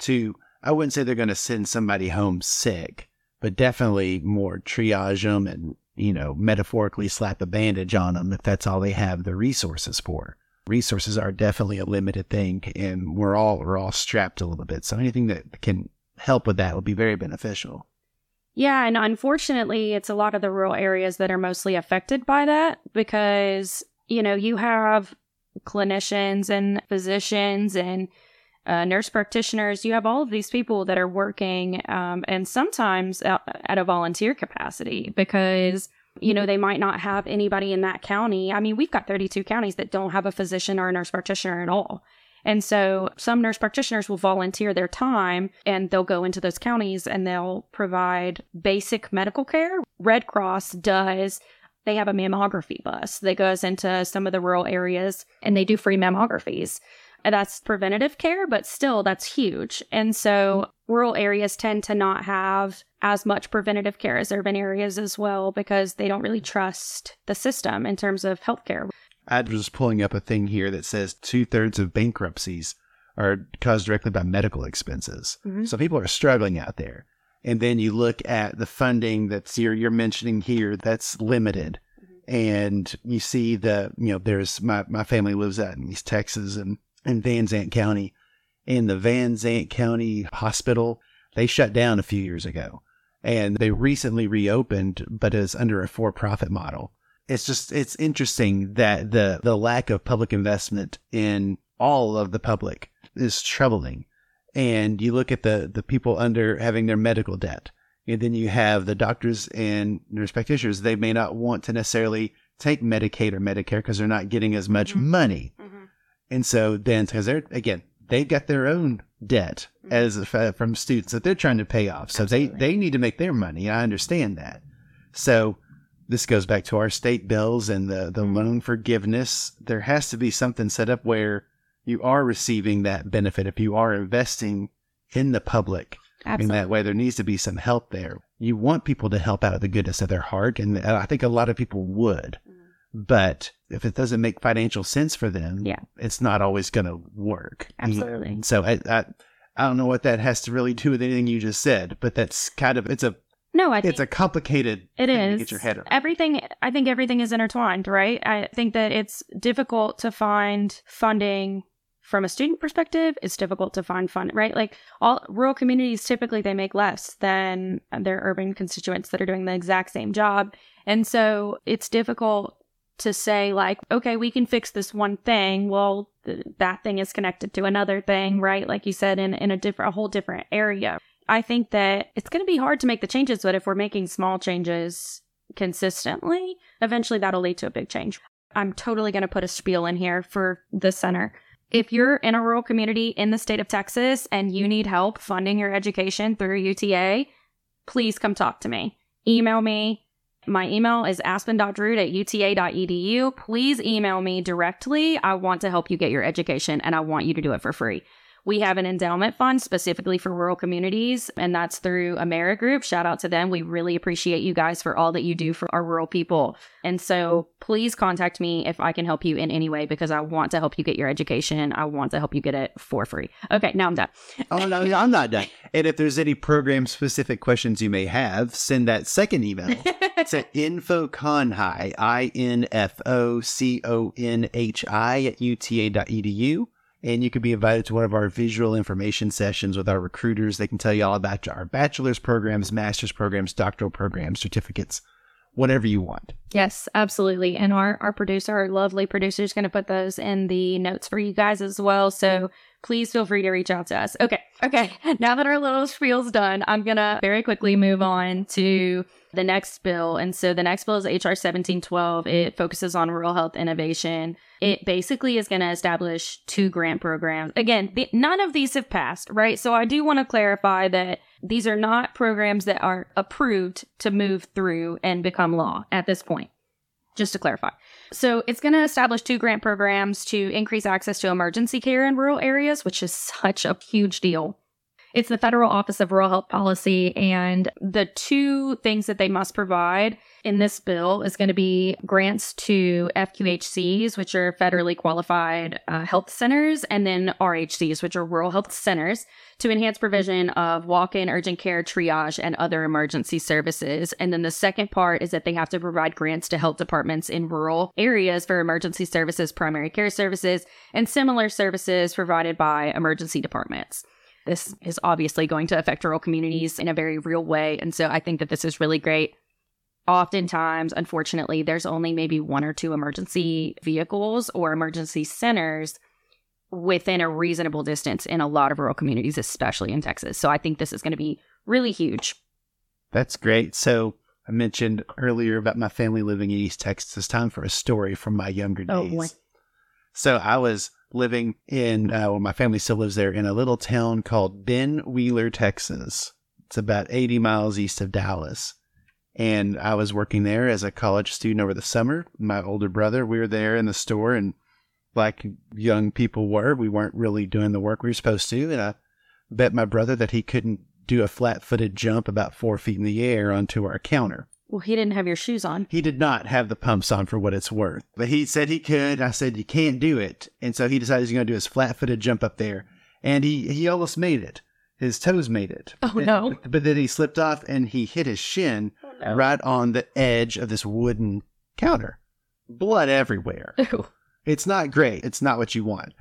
to I wouldn't say they're going to send somebody home sick, but definitely more triage them and you know metaphorically slap a bandage on them if that's all they have the resources for. Resources are definitely a limited thing and we're all we're all strapped a little bit. So anything that can help with that would be very beneficial Yeah, and unfortunately, it's a lot of the rural areas that are mostly affected by that because, you know, you have clinicians and physicians and uh, nurse practitioners. You have all of these people that are working um, and sometimes at, at a volunteer capacity because, you know, they might not have anybody in that county. I mean, we've got 32 counties that don't have a physician or a nurse practitioner at all. And so some nurse practitioners will volunteer their time and they'll go into those counties and they'll provide basic medical care. Red Cross does. They have a mammography bus that goes into some of the rural areas and they do free mammographies. And that's preventative care, but still that's huge. And so rural areas tend to not have as much preventative care as urban areas as well because they don't really trust the system in terms of healthcare. I was pulling up a thing here that says two-thirds of bankruptcies are caused directly by medical expenses. Mhm. so people are struggling out there. And then you look at the funding that's you're, you're mentioning here that's limited. And you see the you know there's my, my family lives out in east texas and in Van Zandt county. And the Van Zandt county hospital they shut down a few years ago. And they recently reopened but is under a for-profit model it's just it's interesting that the the lack of public investment in all of the public is troubling and you look at the the people under having their medical debt and then you have the doctors and nurse practitioners they may not want to necessarily take medicaid or medicare because they're not getting as much Mhm. money and so then because they're again they've got their own debt Mhm. as uh, from students that they're trying to pay off so Absolutely. they they need to make their money i understand that so this goes back to our state bills and the, the Mhm. loan forgiveness. There has to be something set up where you are receiving that benefit if you are investing in the public Absolutely. in that way. There needs to be some help there. You want people to help out of the goodness of their heart, and I think a lot of people would. Mhm. But if it doesn't make financial sense for them, Yeah. it's not always going to work. Absolutely. So I, I, I don't know what that has to really do with anything you just said, but that's kind of it's a No, I think it's a complicated It thing to get your head around. Everything, I think everything is intertwined, right? I think that it's difficult to find funding from a student perspective. It's difficult to find fund, right? Like all rural communities, typically they make less than their urban constituents that are doing the exact same job. And so it's difficult to say like, okay, we can fix this one thing. Well, th- that thing is connected to another thing, right? Like you said, in, in a different, a whole different area. I think that it's going to be hard to make the changes, but if we're making small changes consistently, eventually that'll lead to a big change. I'm totally going to put a spiel in here for the center. If you're in a rural community in the state of Texas and you need help funding your education through UTA, please come talk to me. Email me, My email is aspen.drude at uta.edu. Please email me directly. I want to help you get your education and I want you to do it for free. We have an endowment fund specifically for rural communities, and that's through AmeriGroup. Shout out to them. We really appreciate you guys for all that you do for our rural people. And so please contact me if I can help you in any way because I want to help you get your education. I want to help you get it for free. Okay, now I'm done. oh, no, I'm not done. And if there's any program specific questions you may have, send that second email to infoconhi, I N F O C O N H I at uta.edu and you could be invited to one of our visual information sessions with our recruiters. They can tell you all about our bachelor's programs, master's programs, doctoral programs, certificates, whatever you want. Yes, absolutely. And our, our producer, our lovely producer, is going to put those in the notes for you guys as well. So please feel free to reach out to us. Okay. Okay. Now that our little spiel's done, I'm going to very quickly move on to the next bill. And so the next bill is HR 1712. It focuses on rural health innovation. It basically is going to establish two grant programs. Again, the, none of these have passed, right? So I do want to clarify that these are not programs that are approved to move through and become law at this point. Just to clarify. So it's going to establish two grant programs to increase access to emergency care in rural areas, which is such a huge deal. It's the Federal Office of Rural Health Policy, and the two things that they must provide in this bill is going to be grants to FQHCs, which are federally qualified uh, health centers, and then RHCs, which are rural health centers, to enhance provision of walk in urgent care, triage, and other emergency services. And then the second part is that they have to provide grants to health departments in rural areas for emergency services, primary care services, and similar services provided by emergency departments. This is obviously going to affect rural communities in a very real way. And so I think that this is really great. Oftentimes, unfortunately, there's only maybe one or two emergency vehicles or emergency centers within a reasonable distance in a lot of rural communities, especially in Texas. So I think this is going to be really huge. That's great. So I mentioned earlier about my family living in East Texas. It's time for a story from my younger oh, days. Oh. So I was living in, uh, well, my family still lives there in a little town called Ben Wheeler, Texas. It's about 80 miles east of Dallas. And I was working there as a college student over the summer. My older brother, we were there in the store, and like young people were, we weren't really doing the work we were supposed to. And I bet my brother that he couldn't do a flat footed jump about four feet in the air onto our counter. Well, he didn't have your shoes on. He did not have the pumps on for what it's worth. But he said he could. I said, you can't do it. And so he decided he's going to do his flat footed jump up there. And he, he almost made it. His toes made it. Oh, no. But, but then he slipped off and he hit his shin oh, no. right on the edge of this wooden counter. Blood everywhere. Ew. It's not great. It's not what you want.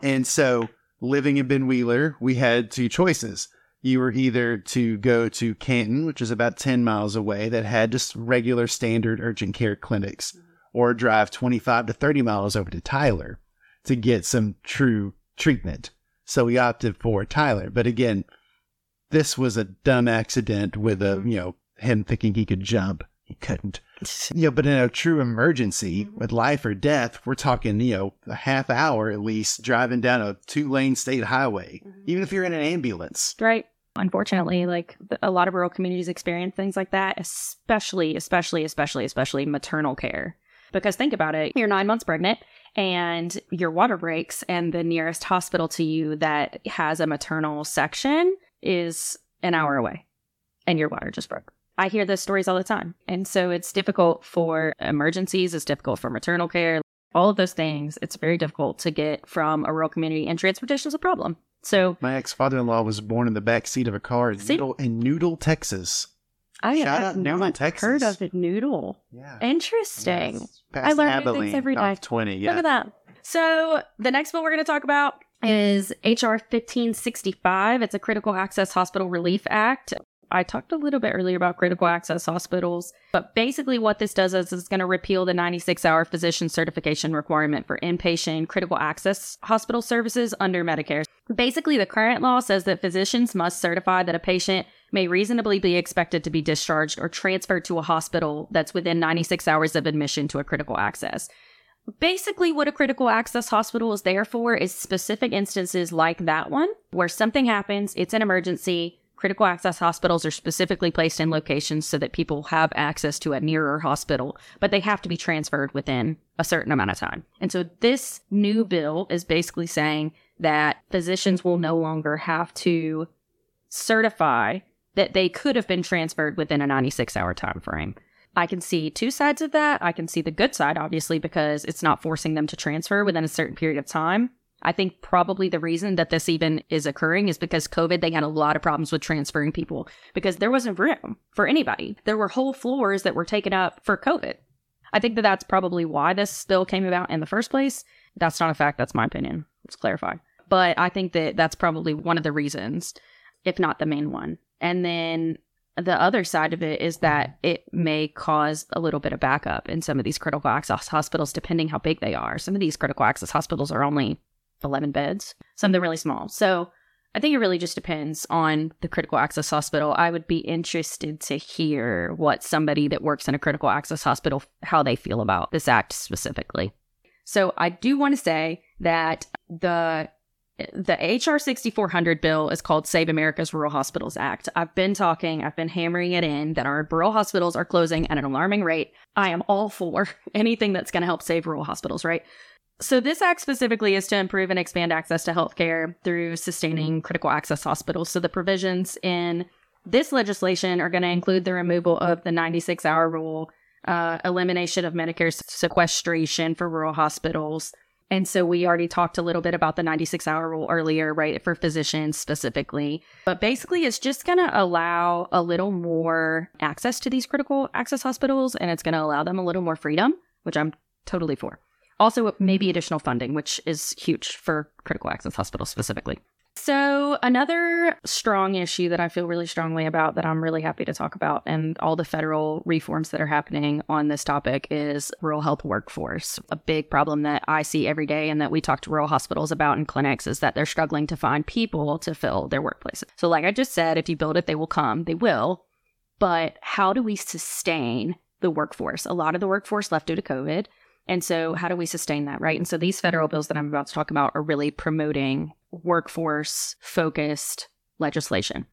And so living in Ben Wheeler, we had two choices you were either to go to Canton, which is about 10 miles away, that had just regular standard urgent care clinics, or drive 25 to 30 miles over to Tyler to get some true treatment. So we opted for Tyler. But again, this was a dumb accident with a, you know, him thinking he could jump. He couldn't. Yeah, but in a true emergency with life or death, we're talking, you know, a half hour at least driving down a two lane state highway, mm-hmm. even if you're in an ambulance. Right. Unfortunately, like a lot of rural communities experience things like that, especially, especially, especially, especially maternal care. Because think about it, you're nine months pregnant and your water breaks, and the nearest hospital to you that has a maternal section is an hour away, and your water just broke. I hear those stories all the time. And so it's difficult for emergencies, it's difficult for maternal care, all of those things. It's very difficult to get from a rural community, and transportation is a problem. So my ex father in law was born in the back seat of a car in, Noodle, in Noodle, Texas. I Shout have not Texas. heard of it. Noodle. Yeah. Interesting. Yes. I learn Abilene, things every day. Twenty. Yeah. Look at that. So the next bill we're going to talk about is HR 1565. It's a Critical Access Hospital Relief Act. I talked a little bit earlier about critical access hospitals, but basically what this does is it's going to repeal the 96 hour physician certification requirement for inpatient critical access hospital services under Medicare. Basically, the current law says that physicians must certify that a patient may reasonably be expected to be discharged or transferred to a hospital that's within 96 hours of admission to a critical access. Basically, what a critical access hospital is there for is specific instances like that one, where something happens, it's an emergency, Critical access hospitals are specifically placed in locations so that people have access to a nearer hospital, but they have to be transferred within a certain amount of time. And so this new bill is basically saying that physicians will no longer have to certify that they could have been transferred within a 96 hour time frame. I can see two sides of that. I can see the good side, obviously, because it's not forcing them to transfer within a certain period of time. I think probably the reason that this even is occurring is because COVID, they had a lot of problems with transferring people because there wasn't room for anybody. There were whole floors that were taken up for COVID. I think that that's probably why this bill came about in the first place. That's not a fact. That's my opinion. Let's clarify. But I think that that's probably one of the reasons, if not the main one. And then the other side of it is that it may cause a little bit of backup in some of these critical access hospitals, depending how big they are. Some of these critical access hospitals are only 11 beds, something really small. So I think it really just depends on the critical access hospital. I would be interested to hear what somebody that works in a critical access hospital, how they feel about this act specifically. So I do want to say that the the HR 6400 bill is called Save America's Rural Hospitals Act. I've been talking, I've been hammering it in that our rural hospitals are closing at an alarming rate. I am all for anything that's going to help save rural hospitals, right? So, this act specifically is to improve and expand access to healthcare through sustaining critical access hospitals. So, the provisions in this legislation are going to include the removal of the 96 hour rule, uh, elimination of Medicare sequestration for rural hospitals. And so, we already talked a little bit about the 96 hour rule earlier, right, for physicians specifically. But basically, it's just going to allow a little more access to these critical access hospitals and it's going to allow them a little more freedom, which I'm totally for. Also, maybe additional funding, which is huge for critical access hospitals specifically. So, another strong issue that I feel really strongly about that I'm really happy to talk about, and all the federal reforms that are happening on this topic, is rural health workforce. A big problem that I see every day and that we talk to rural hospitals about in clinics is that they're struggling to find people to fill their workplaces. So, like I just said, if you build it, they will come, they will. But how do we sustain the workforce? A lot of the workforce left due to COVID. And so, how do we sustain that, right? And so, these federal bills that I'm about to talk about are really promoting workforce focused legislation.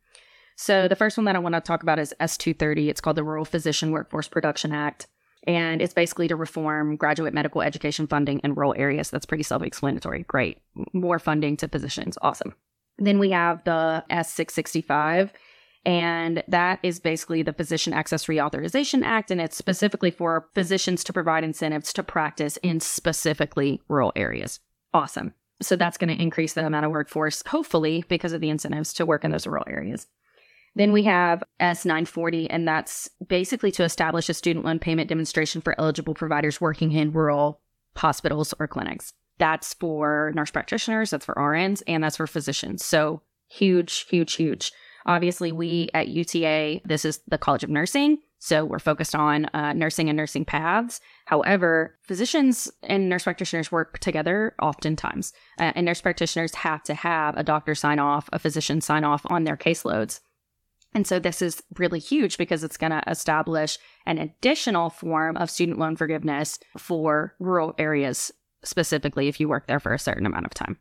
So, the first one that I want to talk about is S230. It's called the Rural Physician Workforce Production Act. And it's basically to reform graduate medical education funding in rural areas. That's pretty self explanatory. Great. More funding to physicians. Awesome. Then we have the S665 and that is basically the Physician Access Reauthorization Act. And it's specifically for physicians to provide incentives to practice in specifically rural areas. Awesome. So that's going to increase the amount of workforce, hopefully, because of the incentives to work in those rural areas. Then we have S940, and that's basically to establish a student loan payment demonstration for eligible providers working in rural hospitals or clinics. That's for nurse practitioners, that's for RNs, and that's for physicians. So huge, huge, huge. Obviously, we at UTA, this is the College of Nursing. So we're focused on uh, nursing and nursing paths. However, physicians and nurse practitioners work together oftentimes, uh, and nurse practitioners have to have a doctor sign off, a physician sign off on their caseloads. And so this is really huge because it's going to establish an additional form of student loan forgiveness for rural areas, specifically if you work there for a certain amount of time.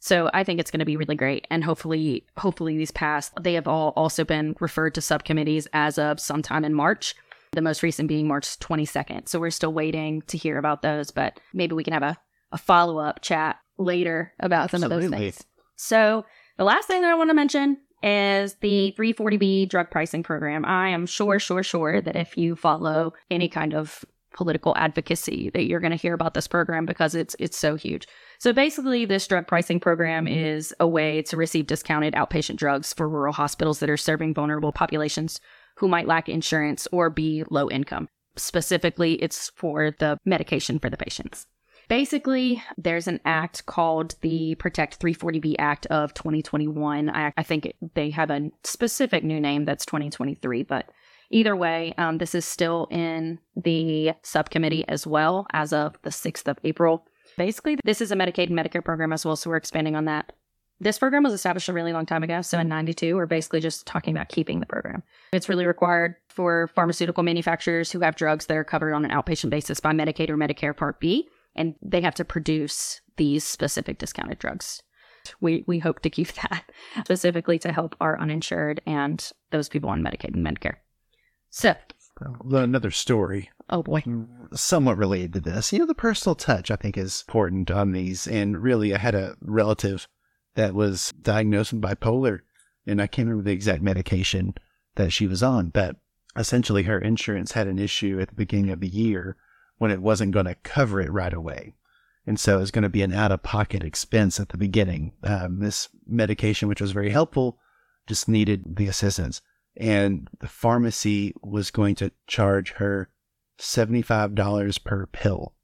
So I think it's going to be really great. And hopefully, hopefully these passed. They have all also been referred to subcommittees as of sometime in March. The most recent being March 22nd. So we're still waiting to hear about those, but maybe we can have a, a follow up chat later about some Absolutely. of those things. So the last thing that I want to mention is the mm. 340B drug pricing program. I am sure, sure, sure that if you follow any kind of political advocacy that you're going to hear about this program because it's it's so huge. So basically this drug pricing program is a way to receive discounted outpatient drugs for rural hospitals that are serving vulnerable populations who might lack insurance or be low income. Specifically, it's for the medication for the patients. Basically, there's an act called the Protect 340B Act of 2021. I, I think they have a specific new name that's 2023, but Either way, um, this is still in the subcommittee as well as of the 6th of April. Basically, this is a Medicaid and Medicare program as well, so we're expanding on that. This program was established a really long time ago. So in 92, we're basically just talking about keeping the program. It's really required for pharmaceutical manufacturers who have drugs that are covered on an outpatient basis by Medicaid or Medicare Part B, and they have to produce these specific discounted drugs. We we hope to keep that specifically to help our uninsured and those people on Medicaid and Medicare. So, Another story oh boy. somewhat related to this. You know, the personal touch I think is important on these. And really, I had a relative that was diagnosed with bipolar, and I can't remember the exact medication that she was on, but essentially her insurance had an issue at the beginning of the year when it wasn't going to cover it right away. And so it was going to be an out of pocket expense at the beginning. Um, this medication, which was very helpful, just needed the assistance. And the pharmacy was going to charge her $75 per pill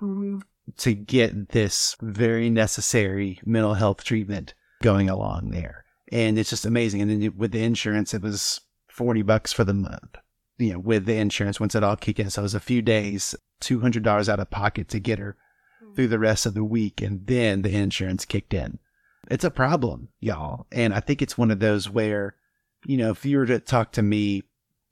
mm-hmm. to get this very necessary mental health treatment going along there. And it's just amazing. And then with the insurance, it was 40 bucks for the month, you know, with the insurance once it all kicked in. So it was a few days, $200 out of pocket to get her mm-hmm. through the rest of the week. And then the insurance kicked in. It's a problem, y'all. And I think it's one of those where, you know, if you were to talk to me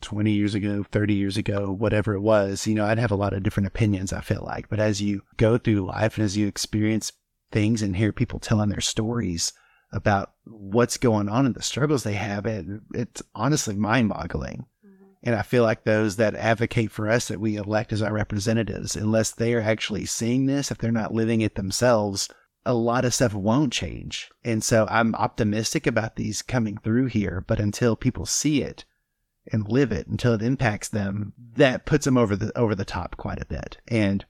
20 years ago, 30 years ago, whatever it was, you know, I'd have a lot of different opinions, I feel like. But as you go through life and as you experience things and hear people telling their stories about what's going on and the struggles they have, it, it's honestly mind boggling. Mm-hmm. And I feel like those that advocate for us that we elect as our representatives, unless they are actually seeing this, if they're not living it themselves, a lot of stuff won't change. And so I'm optimistic about these coming through here, but until people see it and live it, until it impacts them, that puts them over the over the top quite a bit. And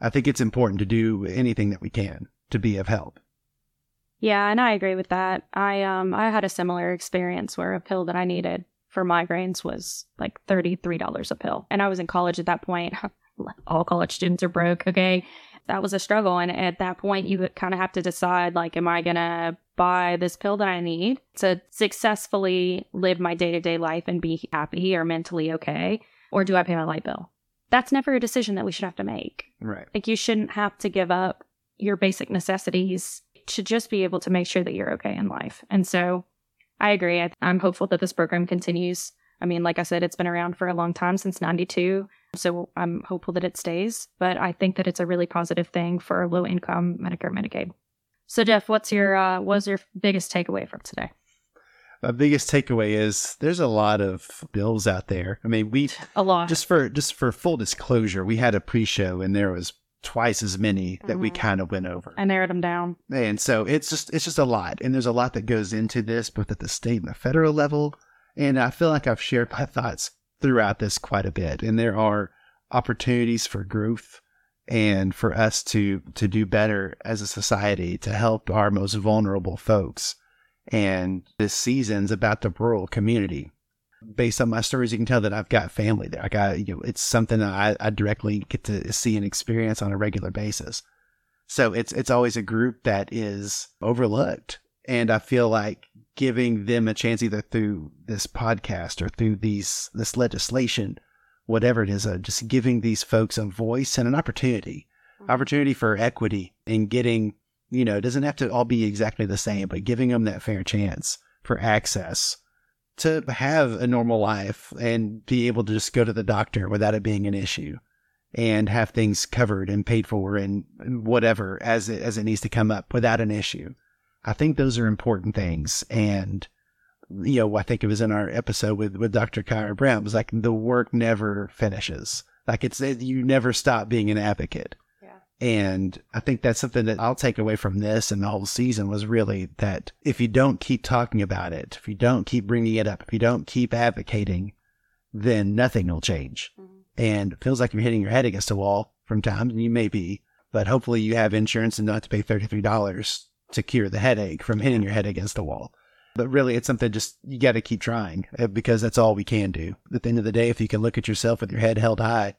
I think it's important to do anything that we can to be of help. Yeah, and I agree with that. I um I had a similar experience where a pill that I needed for migraines was like $33 a pill. And I was in college at that point. All college students are broke, okay? That was a struggle and at that point you kind of have to decide like am I going to buy this pill that I need to successfully live my day-to-day life and be happy or mentally okay or do I pay my light bill? That's never a decision that we should have to make. Right. Like you shouldn't have to give up your basic necessities to just be able to make sure that you're okay in life. And so I agree. I, I'm hopeful that this program continues. I mean, like I said, it's been around for a long time since 92. So I'm hopeful that it stays, but I think that it's a really positive thing for low income Medicare, Medicaid. So Jeff, what's your, uh, what's your biggest takeaway from today? My biggest takeaway is there's a lot of bills out there. I mean, we A lot. just for just for full disclosure, we had a pre-show and there was twice as many that we Mhm. kind of went over. I narrowed them down. And so it's just it's just a lot, and there's a lot that goes into this, both at the state and the federal level. And I feel like I've shared my thoughts throughout this quite a bit, and there are opportunities for growth and for us to to do better as a society to help our most vulnerable folks. And this season's about the rural community. Based on my stories, you can tell that I've got family there. I got you know, it's something that I, I directly get to see and experience on a regular basis. So it's it's always a group that is overlooked. And I feel like giving them a chance either through this podcast or through these this legislation, whatever it is, uh, just giving these folks a voice and an opportunity. Opportunity for equity in getting, you know, it doesn't have to all be exactly the same, but giving them that fair chance for access to have a normal life and be able to just go to the doctor without it being an issue and have things covered and paid for and and whatever as it, as it needs to come up without an issue. I think those are important things. And, you know, I think it was in our episode with, with Dr. Kyra Brown, it was like the work never finishes. Like it's, you never stop being an advocate. Yeah. And I think that's something that I'll take away from this and the whole season was really that if you don't keep talking about it, if you don't keep bringing it up, if you don't keep advocating, then nothing will change. Mm-hmm. And it feels like you're hitting your head against a wall from times, and you may be, but hopefully you have insurance and not have to pay $33 to cure the headache from hitting your head against a wall. But really, it's something just you got to keep trying uh, because that's all we can do. At the end of the day, if you can look at yourself with your head held high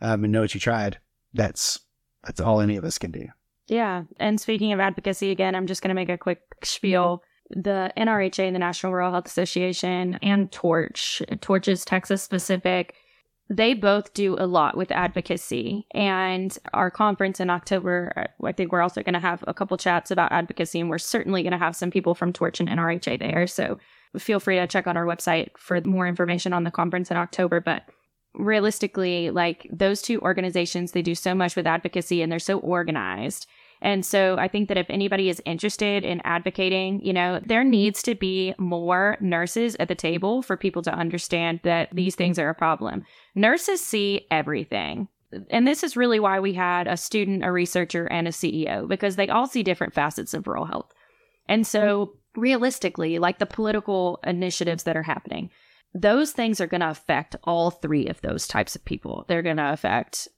um, and know what you tried, that's that's all any of us can do. Yeah. And speaking of advocacy, again, I'm just going to make a quick spiel. The NRHA, the National Rural Health Association, and Torch, Torch is Texas specific, they both do a lot with advocacy. And our conference in October, uh, I think we're also going to have a couple chats about advocacy, and we're certainly going to have some people from Torch and NRHA there. So feel free to check out our website for more information on the conference in October. But realistically, like those two organizations, they do so much with advocacy and they're so organized. And so I think that if anybody is interested in advocating, you know, there needs to be more nurses at the table for people to understand that these things are a problem. Nurses see everything. And this is really why we had a student, a researcher, and a CEO, because they all see different facets of rural health. And so realistically, like the political initiatives that are happening, those things are going to affect all three of those types of people. They're going to affect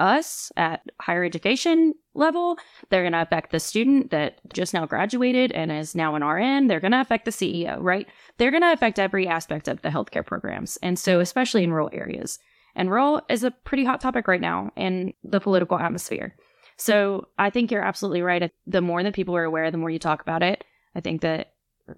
us at higher education level. They're going to affect the student that just now graduated and is now an RN. They're going to affect the CEO, right? They're going to affect every aspect of the healthcare programs. And so, especially in rural areas. And rural is a pretty hot topic right now in the political atmosphere. So I think you're absolutely right. The more that people are aware, the more you talk about it. I think that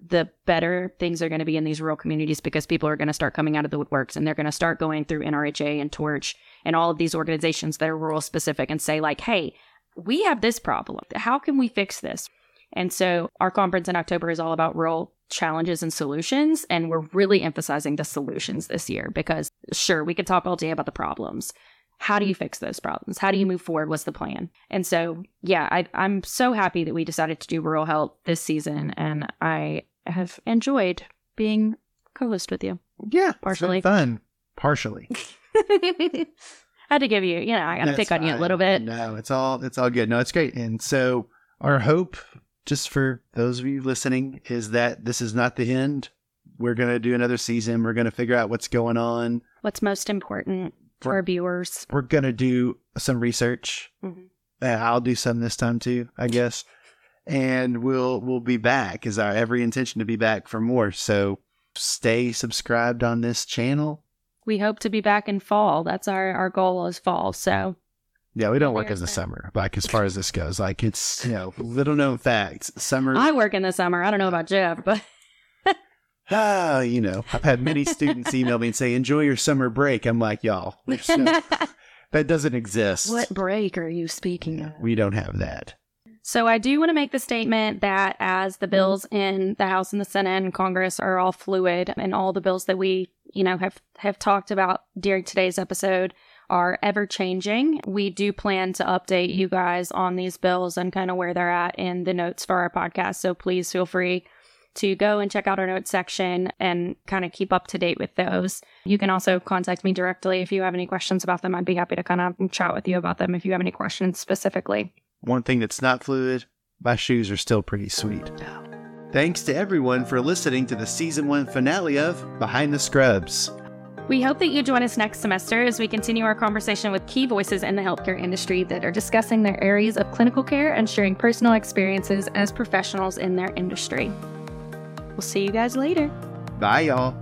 the better things are going to be in these rural communities because people are going to start coming out of the woodworks and they're going to start going through NRHA and Torch and all of these organizations that are rural specific and say, like, hey, we have this problem. How can we fix this? And so our conference in October is all about rural challenges and solutions. And we're really emphasizing the solutions this year because, sure, we could talk all day about the problems. How do you fix those problems? How do you move forward? What's the plan? And so, yeah, I, I'm so happy that we decided to do rural health this season. And I have enjoyed being co host with you. Yeah. Partially. fun. Partially. I had to give you, you know, I got to pick on you a little bit. No, it's all it's all good. No, it's great. And so our hope, just for those of you listening, is that this is not the end. We're gonna do another season. We're gonna figure out what's going on. What's most important for our viewers? We're gonna do some research. Mhm. Uh, I'll do some this time too, I guess. And we'll we'll be back. Is our every intention to be back for more. So stay subscribed on this channel. We hope to be back in fall. That's our, our goal is fall. So Yeah, we don't work as a summer, like as far as this goes. Like it's you know little known facts. Summer I work in the summer. I don't know about Jeff, but Ah, you know, I've had many students email me and say, "Enjoy your summer break." I'm like, y'all, no- that doesn't exist. what break are you speaking of? We don't have that. So I do want to make the statement that as the bills in the House and the Senate and Congress are all fluid and all the bills that we, you know, have have talked about during today's episode are ever changing, we do plan to update you guys on these bills and kind of where they're at in the notes for our podcast. So please feel free to go and check out our notes section and kind of keep up to date with those. You can also contact me directly if you have any questions about them. I'd be happy to kind of chat with you about them if you have any questions specifically. One thing that's not fluid, my shoes are still pretty sweet. Thanks to everyone for listening to the season one finale of Behind the Scrubs. We hope that you join us next semester as we continue our conversation with key voices in the healthcare industry that are discussing their areas of clinical care and sharing personal experiences as professionals in their industry. We'll see you guys later. Bye, y'all.